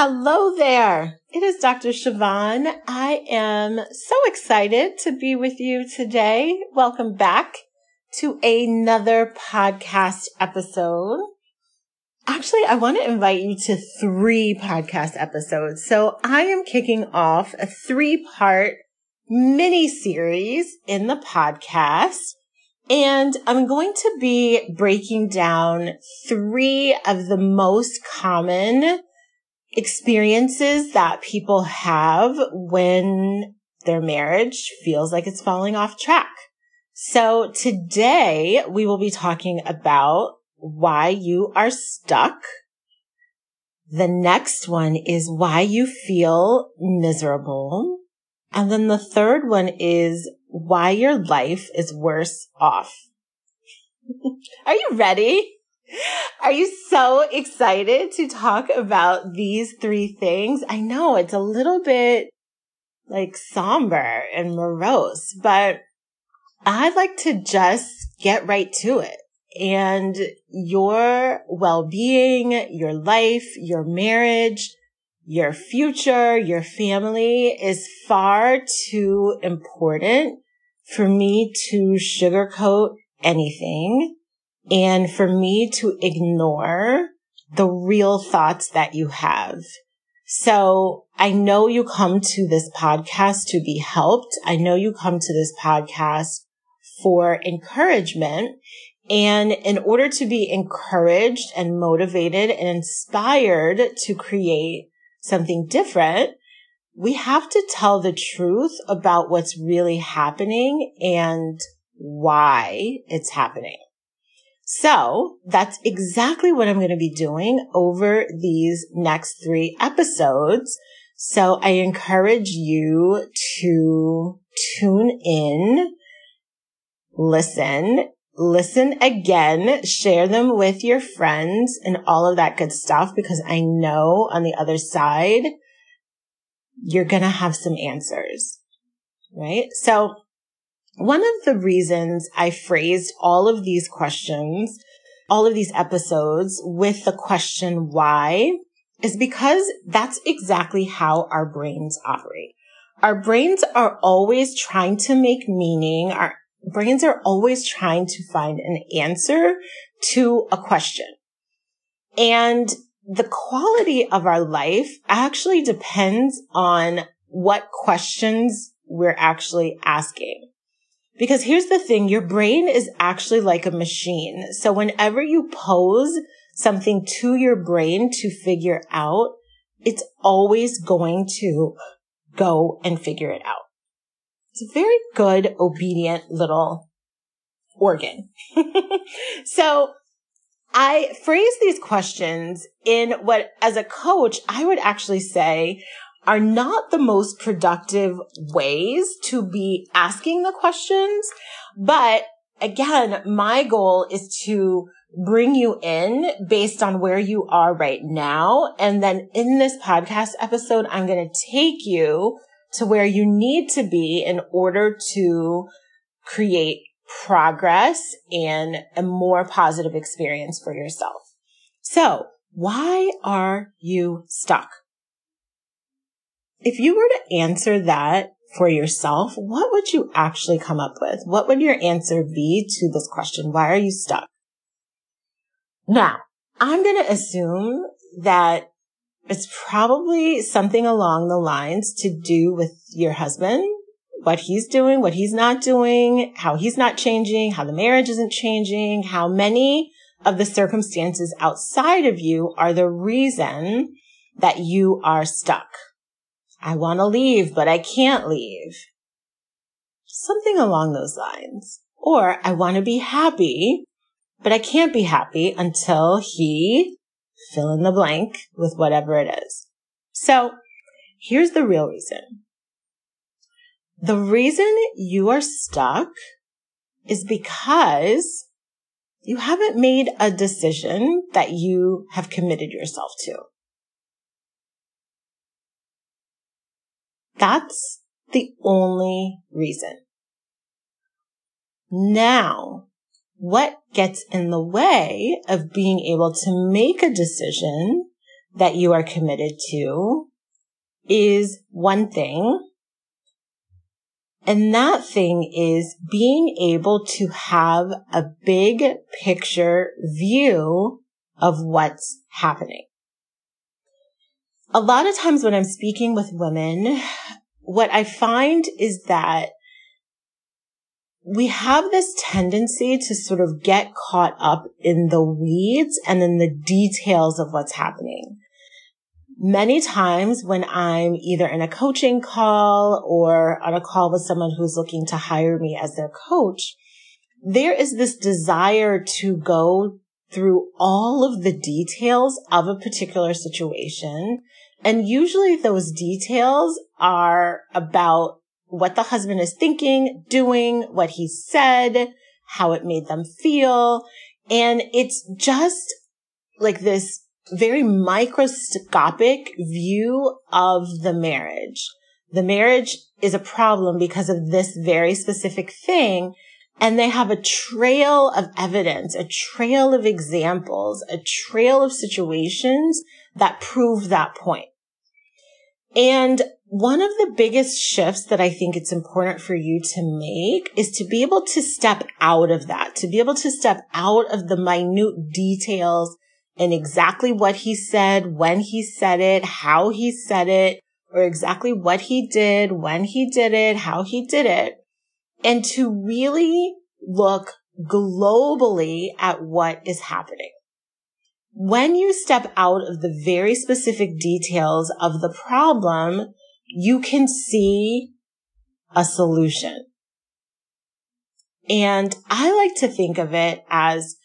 Hello there. It is Dr. Chavonne. I am so excited to be with you today. Welcome back to another podcast episode. Actually, I want to invite you to three podcast episodes. So I am kicking off a three part mini series in the podcast. And I'm going to be breaking down three of the most common experiences that people have when their marriage feels like it's falling off track. So today we will be talking about why you are stuck. The next one is why you feel miserable. And then the third one is why your life is worse off. are you ready? Are you so excited to talk about these three things? I know it's a little bit like somber and morose, but I'd like to just get right to it. And your well-being, your life, your marriage, your future, your family is far too important for me to sugarcoat anything and for me to ignore the real thoughts that you have. So I know you come to this podcast to be helped. I know you come to this podcast for encouragement. And in order to be encouraged and motivated and inspired to create something different, we have to tell the truth about what's really happening and why it's happening. So that's exactly what I'm going to be doing over these next three episodes. So I encourage you to tune in, listen, listen again, share them with your friends and all of that good stuff because I know on the other side, you're going to have some answers, right? So one of the reasons I phrased all of these questions, all of these episodes with the question why is because that's exactly how our brains operate. Our brains are always trying to make meaning. Our brains are always trying to find an answer to a question. And the quality of our life actually depends on what questions we're actually asking. Because here's the thing, your brain is actually like a machine. So whenever you pose something to your brain to figure out, it's always going to go and figure it out. It's a very good, obedient little organ. so I phrase these questions in what, as a coach, I would actually say are not the most productive ways to be asking the questions. But again, my goal is to bring you in based on where you are right now. And then in this podcast episode, I'm going to take you to where you need to be in order to create progress and a more positive experience for yourself. So why are you stuck? If you were to answer that for yourself, what would you actually come up with? What would your answer be to this question? Why are you stuck? Now, I'm going to assume that it's probably something along the lines to do with your husband, what he's doing, what he's not doing, how he's not changing, how the marriage isn't changing, how many of the circumstances outside of you are the reason that you are stuck. I want to leave, but I can't leave. something along those lines. Or I want to be happy, but I can't be happy until he fill in the blank with whatever it is. So here's the real reason. The reason you are stuck is because you haven't made a decision that you have committed yourself to. That's the only reason. Now, what gets in the way of being able to make a decision that you are committed to is one thing. And that thing is being able to have a big picture view of what's happening. A lot of times when I'm speaking with women, what I find is that we have this tendency to sort of get caught up in the weeds and in the details of what's happening. Many times when I'm either in a coaching call or on a call with someone who's looking to hire me as their coach, there is this desire to go through all of the details of a particular situation. And usually those details are about what the husband is thinking, doing, what he said, how it made them feel. And it's just like this very microscopic view of the marriage. The marriage is a problem because of this very specific thing. And they have a trail of evidence, a trail of examples, a trail of situations that prove that point. And one of the biggest shifts that I think it's important for you to make is to be able to step out of that, to be able to step out of the minute details and exactly what he said, when he said it, how he said it, or exactly what he did, when he did it, how he did it, and to really look globally at what is happening. When you step out of the very specific details of the problem, you can see a solution. And I like to think of it as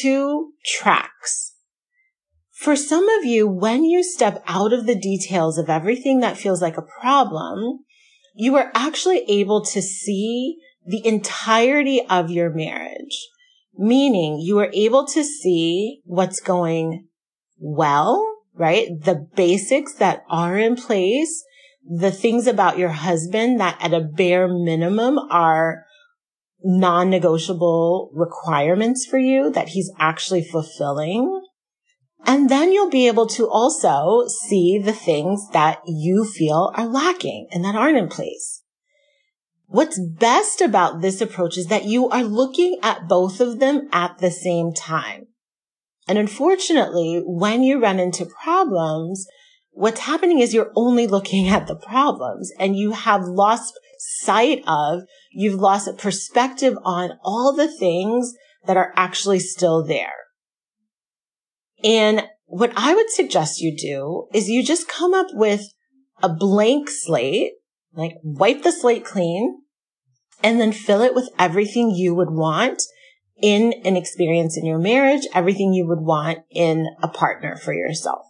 two tracks. For some of you, when you step out of the details of everything that feels like a problem, you are actually able to see the entirety of your marriage. Meaning you are able to see what's going well, right? The basics that are in place the things about your husband that at a bare minimum are non-negotiable requirements for you that he's actually fulfilling. And then you'll be able to also see the things that you feel are lacking and that aren't in place. What's best about this approach is that you are looking at both of them at the same time. And unfortunately, when you run into problems, what's happening is you're only looking at the problems and you have lost sight of, you've lost a perspective on all the things that are actually still there. And what I would suggest you do is you just come up with a blank slate, like wipe the slate clean and then fill it with everything you would want in an experience in your marriage, everything you would want in a partner for yourself.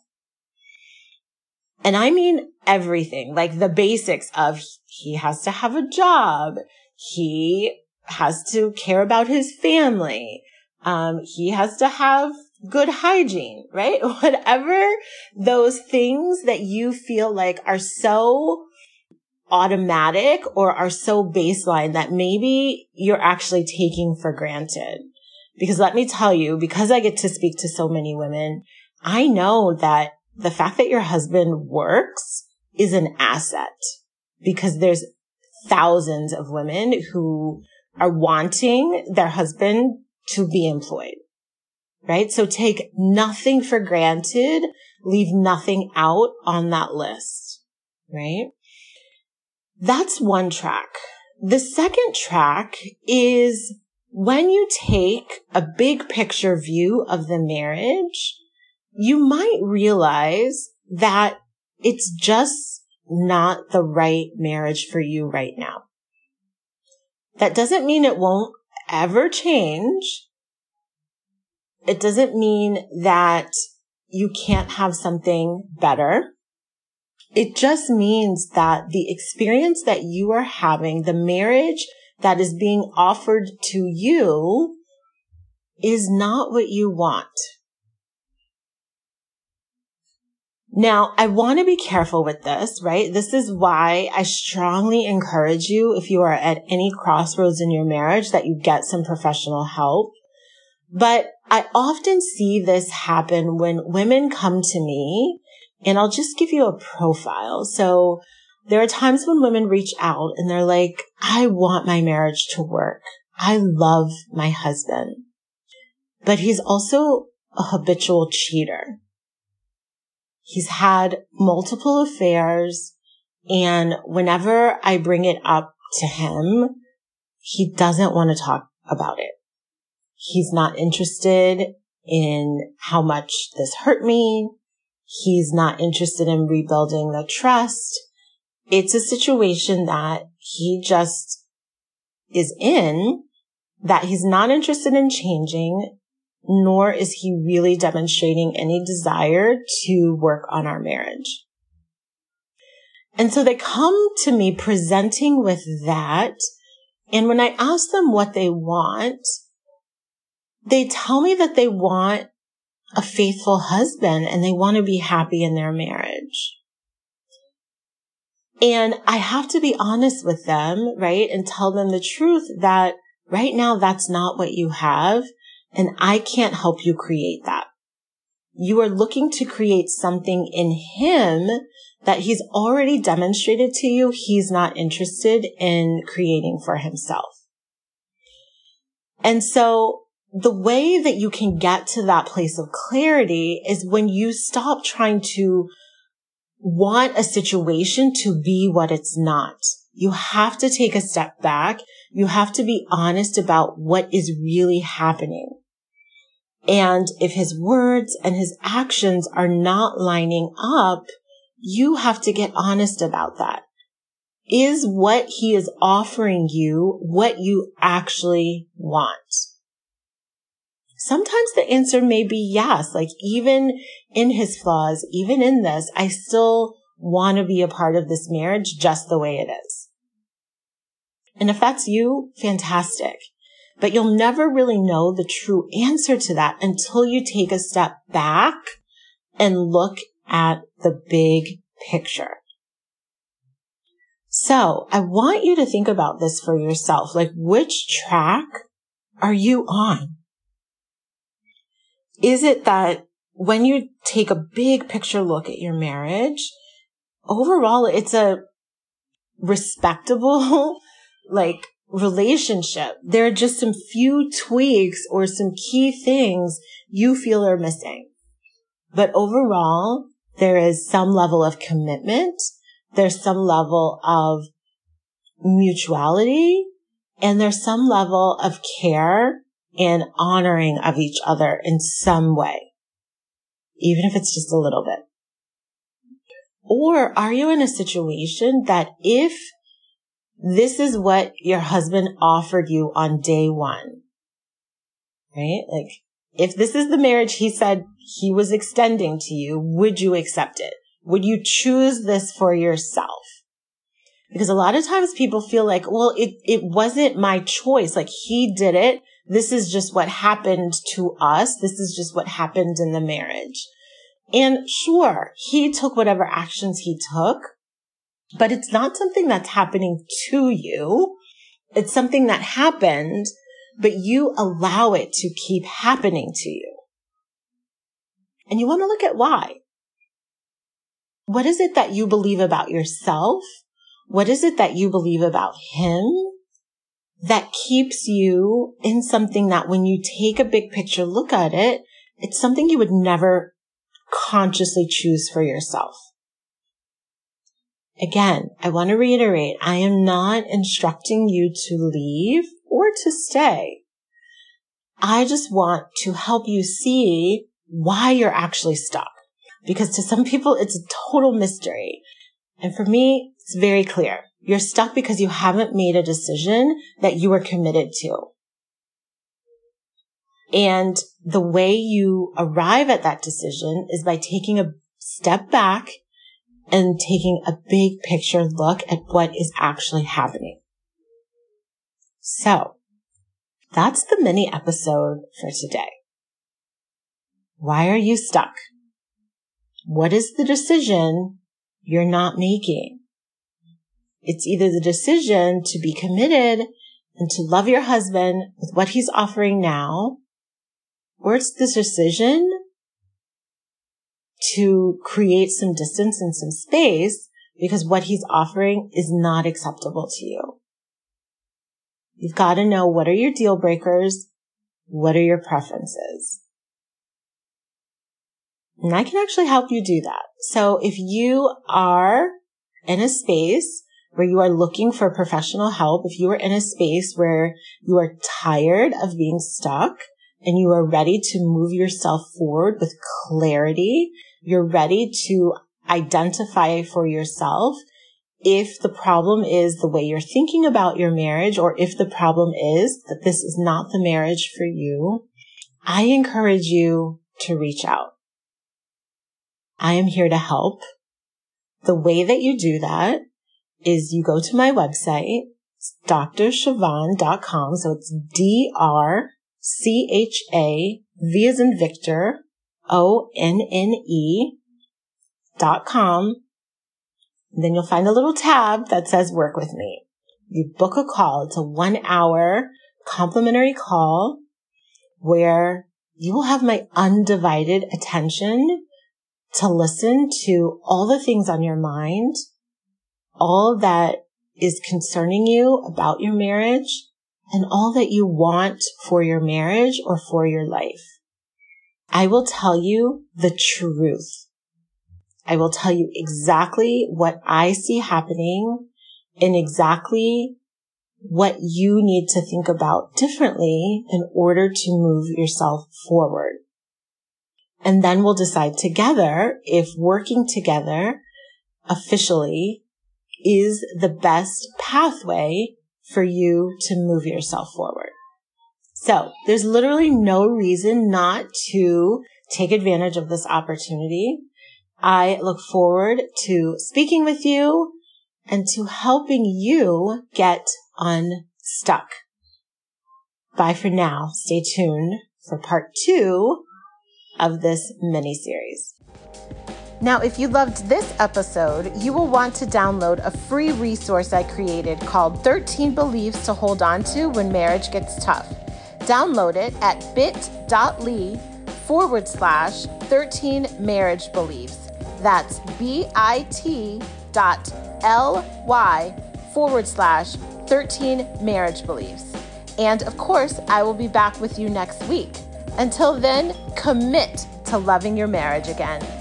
And I mean everything, like the basics of he has to have a job. He has to care about his family. Um, he has to have good hygiene, right? Whatever those things that you feel like are so automatic or are so baseline that maybe you're actually taking for granted. Because let me tell you, because I get to speak to so many women, I know that the fact that your husband works is an asset because there's thousands of women who are wanting their husband to be employed. Right? So take nothing for granted. Leave nothing out on that list. Right? That's one track. The second track is when you take a big picture view of the marriage, you might realize that it's just not the right marriage for you right now. That doesn't mean it won't ever change. It doesn't mean that you can't have something better. It just means that the experience that you are having, the marriage that is being offered to you is not what you want. Now, I want to be careful with this, right? This is why I strongly encourage you, if you are at any crossroads in your marriage, that you get some professional help. But I often see this happen when women come to me and I'll just give you a profile. So there are times when women reach out and they're like, I want my marriage to work. I love my husband, but he's also a habitual cheater. He's had multiple affairs. And whenever I bring it up to him, he doesn't want to talk about it. He's not interested in how much this hurt me. He's not interested in rebuilding the trust. It's a situation that he just is in that he's not interested in changing nor is he really demonstrating any desire to work on our marriage. And so they come to me presenting with that. And when I ask them what they want, they tell me that they want a faithful husband and they want to be happy in their marriage. And I have to be honest with them, right? And tell them the truth that right now that's not what you have. And I can't help you create that. You are looking to create something in him that he's already demonstrated to you he's not interested in creating for himself. And so the way that you can get to that place of clarity is when you stop trying to want a situation to be what it's not. You have to take a step back. You have to be honest about what is really happening. And if his words and his actions are not lining up, you have to get honest about that. Is what he is offering you what you actually want? Sometimes the answer may be yes. Like even in his flaws, even in this, I still want to be a part of this marriage just the way it is. And if that's you, fantastic. But you'll never really know the true answer to that until you take a step back and look at the big picture. So I want you to think about this for yourself. Like which track are you on? Is it that when you take a big picture look at your marriage, overall it's a respectable, like relationship. There are just some few tweaks or some key things you feel are missing. But overall, there is some level of commitment. There's some level of mutuality and there's some level of care and honoring of each other in some way, even if it's just a little bit. Or are you in a situation that if this is what your husband offered you on day one. Right? Like, if this is the marriage he said he was extending to you, would you accept it? Would you choose this for yourself? Because a lot of times people feel like, well, it, it wasn't my choice. Like he did it. This is just what happened to us. This is just what happened in the marriage. And sure, he took whatever actions he took, but it's not something that's happening to you. It's something that happened, but you allow it to keep happening to you. And you want to look at why. What is it that you believe about yourself? What is it that you believe about him that keeps you in something that when you take a big picture look at it, it's something you would never consciously choose for yourself. Again, I want to reiterate, I am not instructing you to leave or to stay. I just want to help you see why you're actually stuck. Because to some people, it's a total mystery. And for me, it's very clear. You're stuck because you haven't made a decision that you are committed to. And the way you arrive at that decision is by taking a step back and taking a big picture look at what is actually happening. So that's the mini episode for today. Why are you stuck? What is the decision you're not making? It's either the decision to be committed and to love your husband with what he's offering now, or it's the decision to create some distance and some space because what he's offering is not acceptable to you. You've got to know what are your deal breakers? What are your preferences? And I can actually help you do that. So if you are in a space where you are looking for professional help, if you are in a space where you are tired of being stuck and you are ready to move yourself forward with clarity you're ready to identify for yourself if the problem is the way you're thinking about your marriage or if the problem is that this is not the marriage for you, I encourage you to reach out. I am here to help. The way that you do that is you go to my website, drchavonne.com. So it's D-R-C-H-A-V as in Victor, O-N-N-E dot com. And then you'll find a little tab that says work with me. You book a call. It's a one hour complimentary call where you will have my undivided attention to listen to all the things on your mind, all that is concerning you about your marriage and all that you want for your marriage or for your life. I will tell you the truth. I will tell you exactly what I see happening and exactly what you need to think about differently in order to move yourself forward. And then we'll decide together if working together officially is the best pathway for you to move yourself forward. So there's literally no reason not to take advantage of this opportunity. I look forward to speaking with you and to helping you get unstuck. Bye for now. Stay tuned for part two of this mini series. Now, if you loved this episode, you will want to download a free resource I created called 13 Beliefs to Hold On to When Marriage Gets Tough. Download it at bit.ly forward slash 13 marriage beliefs. That's bit dot ly forward slash 13 marriage beliefs. And of course, I will be back with you next week. Until then, commit to loving your marriage again.